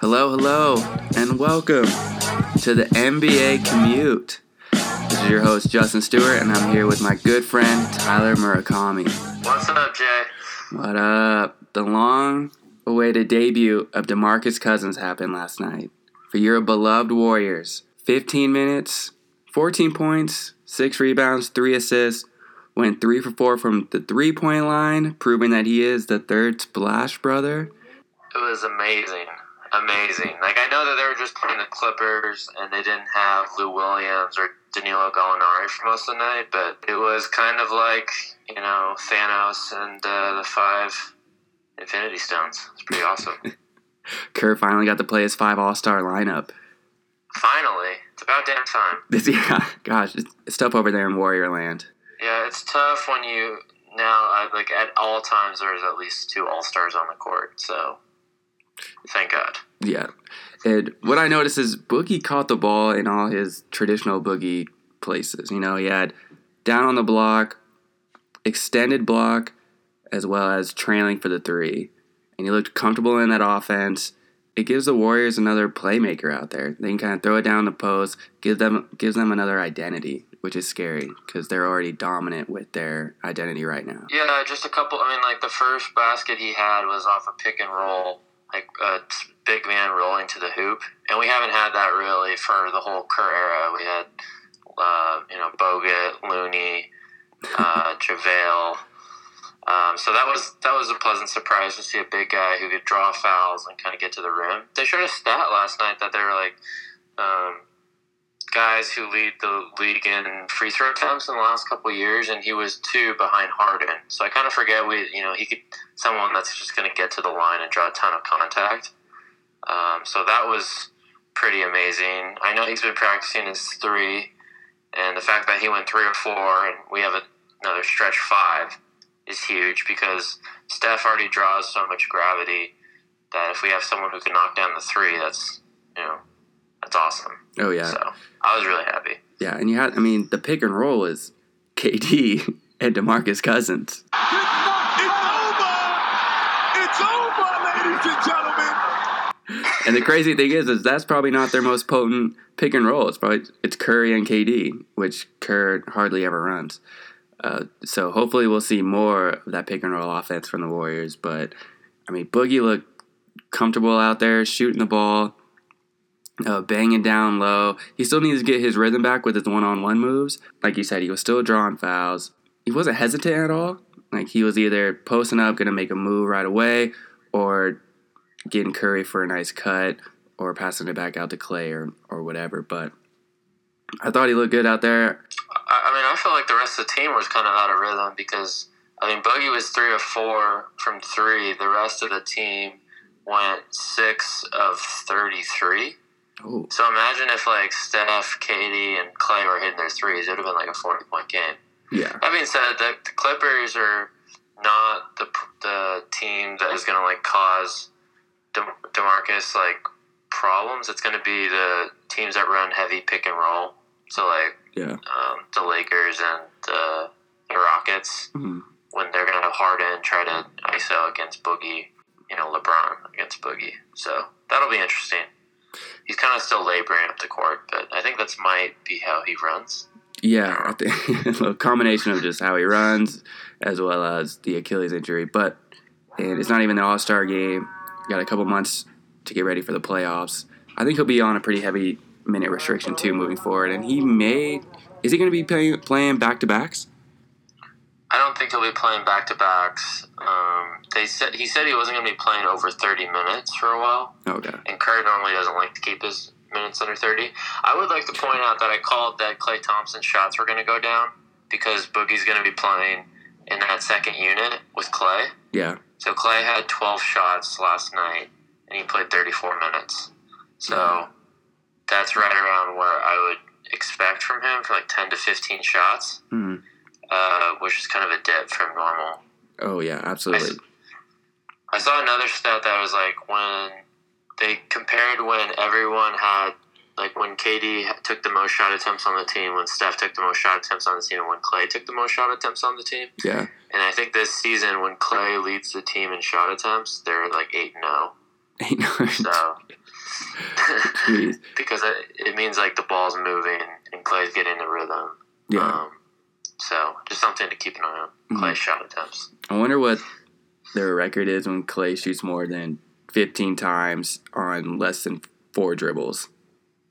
Hello, hello, and welcome to the NBA Commute. This is your host, Justin Stewart, and I'm here with my good friend, Tyler Murakami. What's up, Jay? What up? The long awaited debut of DeMarcus Cousins happened last night for your beloved Warriors. 15 minutes, 14 points, 6 rebounds, 3 assists, went 3 for 4 from the three point line, proving that he is the third Splash brother. It was amazing. Amazing. Like, I know that they were just playing the Clippers and they didn't have Lou Williams or Danilo Gallinari for most of the night, but it was kind of like, you know, Thanos and uh, the five Infinity Stones. It's pretty awesome. Kerr finally got to play his five All Star lineup. Finally. It's about damn time. Yeah, gosh, it's, it's tough over there in Warrior Land. Yeah, it's tough when you now like at all times there's at least two all stars on the court. So thank God. Yeah. And what I noticed is Boogie caught the ball in all his traditional Boogie places. You know, he had down on the block, extended block, as well as trailing for the three. And he looked comfortable in that offense. It gives the Warriors another playmaker out there. They can kind of throw it down the post, give them gives them another identity, which is scary because they're already dominant with their identity right now. Yeah, just a couple. I mean, like the first basket he had was off a pick and roll, like a big man rolling to the hoop, and we haven't had that really for the whole Kerr era. We had, uh, you know, Bogut, Looney, uh, JaVale. Um, so that was that was a pleasant surprise to see a big guy who could draw fouls and kind of get to the rim. They showed a stat last night that they were like um, guys who lead the league in free throw attempts in the last couple years, and he was two behind Harden. So I kind of forget we you know he could someone that's just going to get to the line and draw a ton of contact. Um, so that was pretty amazing. I know he's been practicing his three, and the fact that he went three or four, and we have another stretch five is huge because Steph already draws so much gravity that if we have someone who can knock down the three, that's you know that's awesome. Oh yeah. So I was really happy. Yeah, and you had I mean the pick and roll is KD and DeMarcus Cousins. It's over, ladies and gentlemen. And the crazy thing is, is that's probably not their most potent pick and roll. It's probably it's Curry and KD, which Kerr hardly ever runs. Uh, so hopefully we'll see more of that pick and roll offense from the Warriors. But I mean, Boogie looked comfortable out there shooting the ball, uh, banging down low. He still needs to get his rhythm back with his one-on-one moves. Like you said, he was still drawing fouls. He wasn't hesitant at all. Like he was either posting up, gonna make a move right away, or getting Curry for a nice cut, or passing it back out to Klay or or whatever. But I thought he looked good out there. I, mean, I felt like the rest of the team was kind of out of rhythm because I mean, Boogie was three of four from three. The rest of the team went six of thirty-three. So imagine if like Steph, KD, and Klay were hitting their threes, it would have been like a forty-point game. yeah, That being said, the, the Clippers are not the the team that is going to like cause De, Demarcus like problems. It's going to be the teams that run heavy pick and roll. So like yeah. um, the Lakers and the, the Rockets Mhm. when they're going to Harden try to ISO against Boogie. You know LeBron against Boogie. So that'll be interesting. He's kind of still laboring up the court, but I think that's might be how he runs. Yeah, I think a combination of just how he runs as well as the Achilles injury. But and it's not even the All Star game. Got a couple months to get ready for the playoffs. I think he'll be on a pretty heavy minute restriction too moving forward. And he may is he going to be playing playing back to backs? I don't think he'll be playing back to backs. Um, they said he said he wasn't going to be playing over thirty minutes for a while, Okay. and Kerr normally doesn't like to keep his minutes under thirty. I would like to point out that I called that Klay Thompson shots were going to go down because Boogie's going to be playing in that second unit with Klay. Yeah. So Klay had twelve shots last night, and he played thirty four minutes. So that's right around where I would expect from him for like ten to fifteen shots hmm uh, which is kind of a dip from normal. Oh yeah, absolutely. I saw another stat that was like when they compared when everyone had like when KD took the most shot attempts on the team, when Steph took the most shot attempts on the team, and when Klay took the most shot attempts on the team. Yeah. And I think this season, when Klay leads the team in shot attempts, they're like eight zero. Eight nine. So because it, it means like the ball's moving and Klay's getting the rhythm. Yeah. Um, so just something to keep an eye on. Klay's Mhm. shot attempts. I wonder what their record is when Klay shoots more than 15 times on less than four dribbles.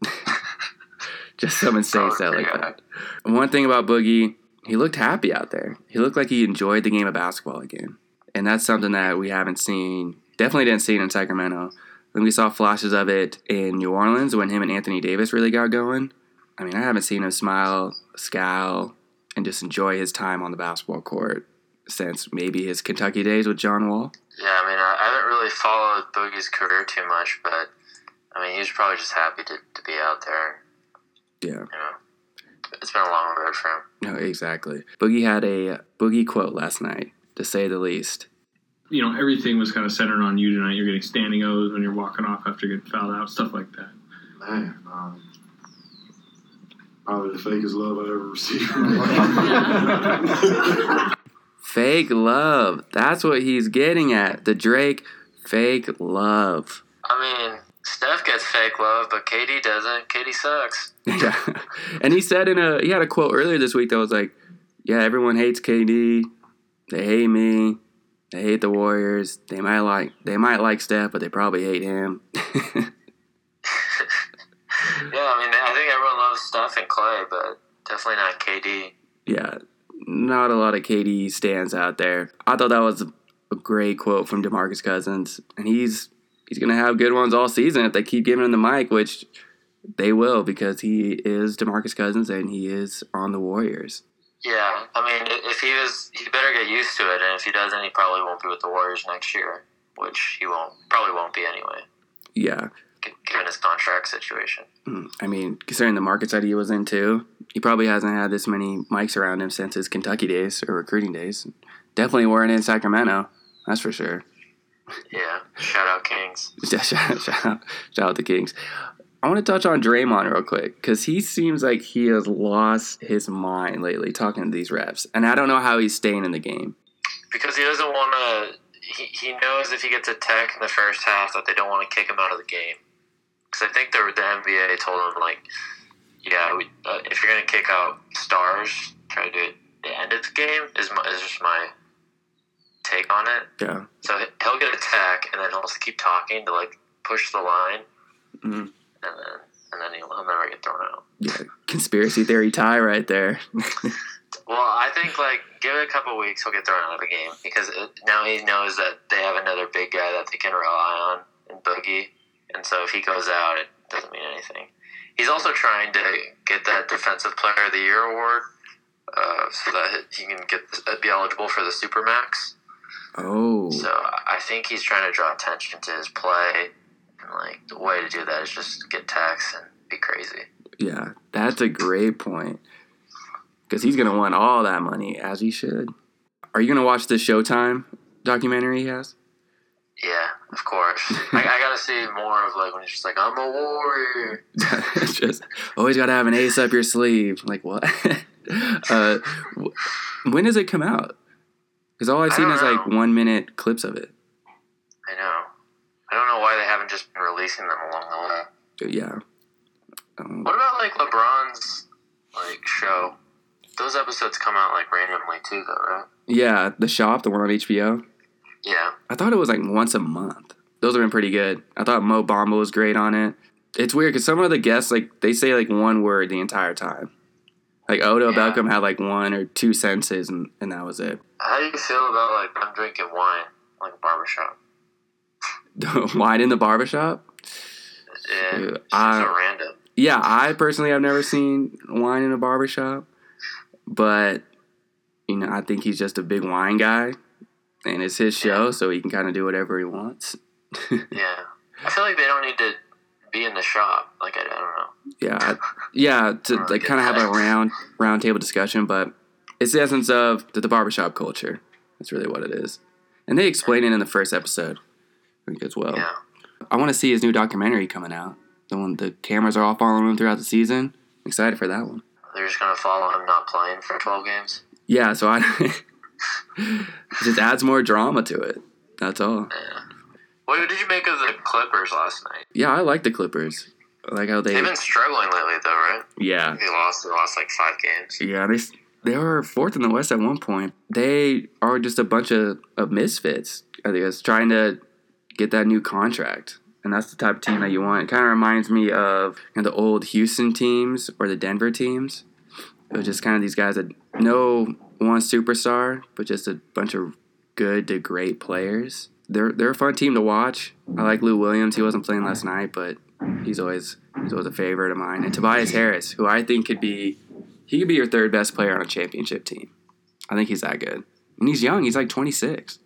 Just some insane Oh, stat like that. One thing about Boogie, he looked happy out there. He looked like he enjoyed the game of basketball again. And that's something that we haven't seen, definitely didn't see it in Sacramento. When we saw flashes of it in New Orleans when him and Anthony Davis really got going. I mean, I haven't seen him smile, scowl, and just enjoy his time on the basketball court since maybe his Kentucky days with John Wall. Yeah, I mean, I, I haven't really followed Boogie's career too much, but I mean, he was probably just happy to, to be out there. Yeah, You know, it's been a long road for him. no, exactly. Boogie had a Boogie quote last night, to say the least. You know, everything was kind of centered on you tonight. You're getting standing O's when you're walking off after getting fouled out, stuff like that. Man, um, probably the fakest love I ever received. in my life. Fake love. That's what he's getting at. The Drake fake love. I mean, Steph gets fake love, but KD doesn't. KD sucks. Yeah. And he said in a he had a quote earlier this week that was like, Yeah, everyone hates KD. They hate me. They hate the Warriors. They might like they might like Steph, but they probably hate him. Yeah, I mean, I think everyone loves Steph and Klay, but definitely not KD. yeah. Not a lot of KD stands out there. I thought that was a great quote from DeMarcus Cousins. And he's he's gonna have good ones all season if they keep giving him the mic, which they will because he is DeMarcus Cousins and he is on the Warriors. Yeah, I mean, if he was, he better get used to it, and if he doesn't, he probably won't be with the Warriors next year, which he won't, probably won't be anyway, Yeah. Gi- given his contract situation. Mm, I mean, considering the markets that he was in too, he probably hasn't had this many mics around him since his Kentucky days or recruiting days. Definitely weren't in Sacramento, that's for sure. Yeah, shout out Kings. shout, shout, shout out, shout out the Kings. I want to touch on Draymond real quick because he seems like he has lost his mind lately talking to these refs, and I don't know how he's staying in the game. Because he doesn't want to, he, he knows if he gets a tech in the first half that they don't want to kick him out of the game. Because I think the, the NBA told him, like, yeah, we, uh, if you're going to kick out stars, try to do it at the end of the game, is, my, is just my take on it. Yeah, So he'll get a tech, and then he'll just keep talking to like push the line, Mhm. and then and then he'll, he'll never get thrown out. yeah, conspiracy theory tie right there. Well, I think like give it a couple weeks, he'll get thrown out of the game because it, now he knows that they have another big guy that they can rely on in Boogie, and so if he goes out, it doesn't mean anything. He's also trying to get that Defensive Player of the Year award, uh, so that he can get be eligible for the Supermax. oh, So I think he's trying to draw attention to his play, and like the way to do that is just get tax and be crazy. yeah, that's a great point because he's gonna want all that money as he should. Are you gonna watch the Showtime documentary he has? Yeah, of course. I, I gotta see more of like when he's just like, "I'm a warrior." just always got to have an ace up your sleeve. Like what? uh, w- when does it come out? Because all I've seen is like one minute clips of it. I know. I don't know why they haven't just been releasing them along the way. Yeah. Um, What about like LeBron's like show? Those episodes come out like randomly too, though, right? yeah, the shop, the one on HBO. Yeah. I thought it was like once a month. Those have been pretty good. I thought Mo Bamba was great on it. It's weird because some of the guests like they say like one word the entire time. Like Odell Yeah. Beckham had like one or two senses and, and that was it. How do you feel about like I'm drinking wine like a barbershop? Wine in the barbershop. Yeah, Dude, it's I- so random. Yeah, I personally have never seen wine in a barbershop, but you know, I think he's just a big wine guy, and it's his show, so he can kind of do whatever he wants. Yeah, I feel like they don't need to be in the shop. Like I, I don't know. Yeah, I- yeah, to Or like kind of have a round round table discussion, but it's the essence of the, the barbershop culture. That's really what it is, and they explain it in the first episode, I think as well. Yeah. I want to see his new documentary coming out. The one the cameras are all following him throughout the season. excited for that one. They're just gonna follow him not playing for twelve games. Yeah, so I it just adds more drama to it. That's all. Yeah. What did you make of the Clippers last night? Yeah, I like the Clippers. I like how they They've been struggling lately, though, right? yeah They lost. They lost like five games. yeah they they were fourth in the West at one point. They are just a bunch of, of misfits. I guess trying to get that new contract. And that's the type of team that you want. It kind of reminds me of you know, the old Houston teams or the Denver teams. It was just kind of these guys that no one superstar, but just a bunch of good to great players. They're they're a fun team to watch. I like Lou Williams. He wasn't playing last night, but he's always he's always a favorite of mine. And Tobias Harris, who I think could be he could be your third best player on a championship team. I think he's that good. And he's young. He's like 26.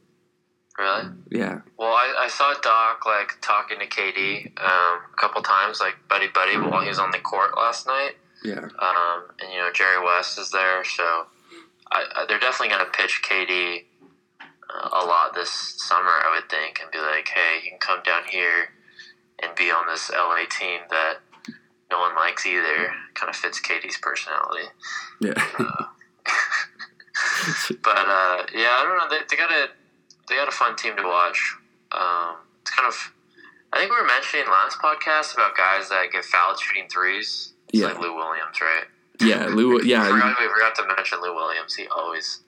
Really? Yeah. Well, I, I saw Doc like talking to KD um, a couple times, like buddy buddy, while he was on the court last night. Yeah. Um, and you know Jerry West is there, so I, I, they're definitely going to pitch KD uh, a lot this summer, I would think, and be like, "Hey, you can come down here and be on this LA team that no one likes either." Kind of fits KD's personality. Yeah. But uh, yeah, I don't know. They, they got a they got a fun team to watch. Um, it's kind of I think we were mentioning last podcast about guys that get fouled shooting threes. It's Yeah. like Lou Williams, right? yeah. Lou. We Yeah. forgot, we forgot to mention Lou Williams. He always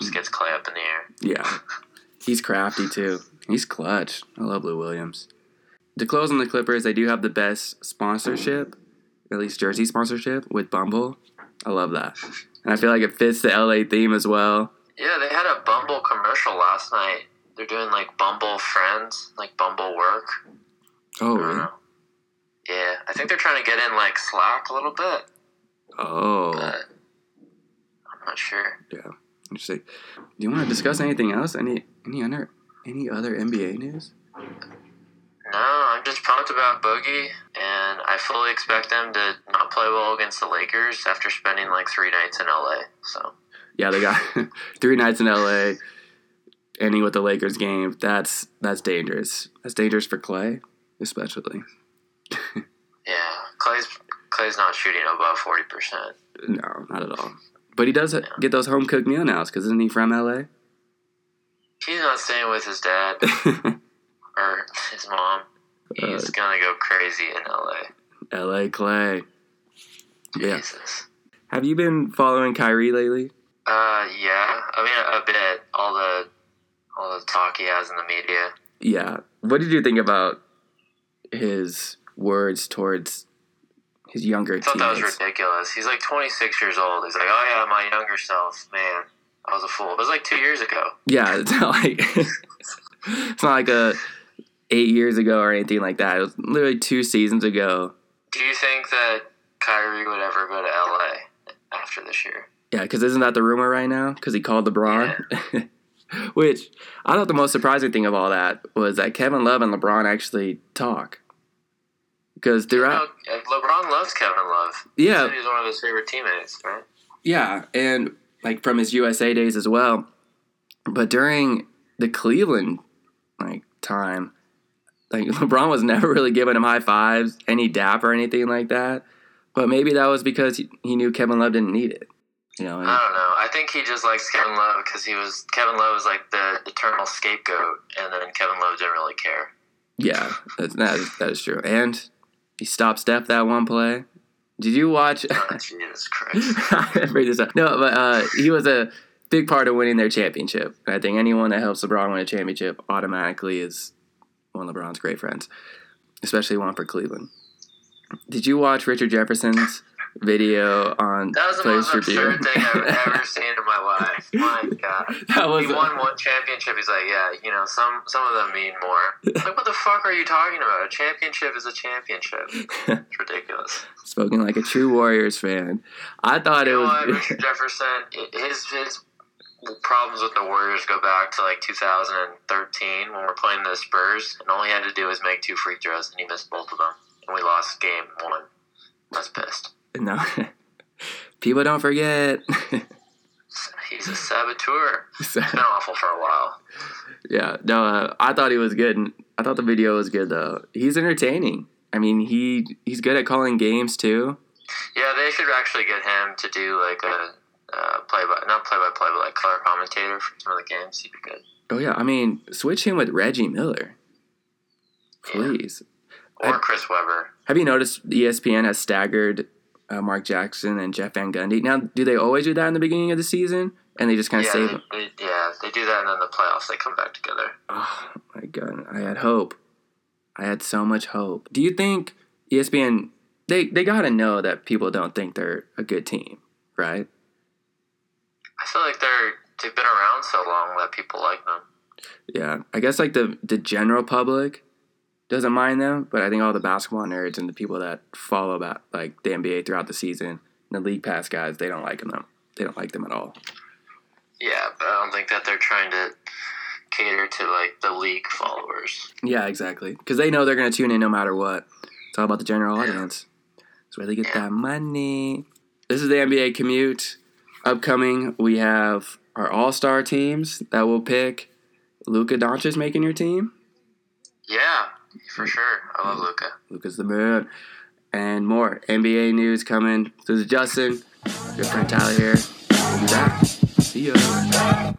just gets clay up in the air. Yeah. He's crafty too. He's clutch. I love Lou Williams. To close on the Clippers, they do have the best sponsorship, at least jersey sponsorship with Bumble. I love that. And I feel like it fits the LA theme as well. Yeah, they had a Bumble commercial last night. They're doing like Bumble Friends, like Bumble Work. Oh, I don't really? know. Yeah, I think they're trying to get in like Slack a little bit, Oh, but I'm not sure. Yeah, interesting. Do you want to discuss anything else? Any any other any other NBA news? No, I'm just pumped about Boogie, and I fully expect them to not play well against the Lakers after spending like three nights in LA. So Yeah, they got three nights in LA, ending with the Lakers game. That's that's dangerous. That's dangerous for Klay, especially. Yeah, Klay's Klay's not shooting above forty percent. No, not at all. But he does get those home cooked meal nows because isn't he from LA? He's not staying with his dad or his mom. He's gonna go crazy in LA. LA Klay. Yeah. Jesus. Have you been following Kyrie lately? Uh, yeah. I mean, a bit. All the all the talk he has in the media. Yeah. What did you think about his words towards his younger I thought that was ridiculous. He's like 26 years old. He's like, oh yeah, my younger self, man. I was a fool. It was like two years ago. Yeah, it's not like it's not like a eight years ago or anything like that. It was literally two seasons ago. Do you think that Kyrie would ever go to LA after this year? Yeah, because isn't that the rumor right now? Because he called LeBron. Which I thought the most surprising thing of all that was that Kevin Love and LeBron actually talk. Because throughout, You know, LeBron loves Kevin Love. yeah, he's one of his favorite teammates, right? Yeah, and like from his USA days as well. But during the Cleveland like time, like LeBron was never really giving him high fives, any dap or anything like that. But maybe that was because he, he knew Kevin Love didn't need it. You know, and- I don't know. I think he just likes Kevin Love because he was Kevin Love was like the eternal scapegoat, and then Kevin Love didn't really care. yeah, that's, that, is, that is true. And he stopped Steph that one play. Did you watch? Oh, Jesus Christ! I bring this up. No, but uh, he was a big part of winning their championship. And I think anyone that helps LeBron win a championship automatically is one of LeBron's great friends, especially one for Cleveland. Did you watch Richard Jefferson's video on That was the most absurd thing I've ever seen in my life. My God. that was he won one championship. He's like, yeah, you know, some some of them mean more. Like, what the fuck are you talking about? A championship is a championship. It's ridiculous. spoken like a true Warriors fan. I thought You it know what, was. Richard Jefferson? His his problems with the Warriors go back to like 2013 when we're playing the Spurs, and all he had to do was make two free throws, and he missed both of them, and we lost game one. I was pissed. No, people don't forget. He's a saboteur. It's been awful for a while. Yeah, no, uh, I thought he was good. I thought the video was good though. He's entertaining. I mean, he he's good at calling games too. Yeah, they should actually get him to do like a uh, play by not play by play, but like color commentator for some of the games. He'd be good. Oh yeah, I mean, switch him with Reggie Miller, please. or I- Chris Webber. Have you noticed ESPN has staggered uh, Mark Jackson and Jeff Van Gundy? Now, do they always do that in the beginning of the season, and they just kind of Yeah, save they, them? they, yeah, they do that, and then the playoffs they come back together. Oh my god, I had hope. I had so much hope. Do you think ESPN they they got to know that people don't think they're a good team, right? I feel like they're they've been around so long that people like them. Yeah, I guess like the the general public doesn't mind them, but I think all the basketball nerds and the people that follow about like the NBA throughout the season, and the league pass guys, they don't like them. They don't like them at all. Yeah, but I don't think that they're trying to cater to like the league followers. Yeah, exactly. Because they know they're going to tune in no matter what. It's all about the general audience. It's where they get that money. This is the NBA commute. Upcoming, we have our All Star teams that will pick. Luka Doncic making your team. Yeah, for sure. I love Luka. Luka's the man. And more NBA news coming. This is Justin. Your friend Tyler here. We'll be back. See ya.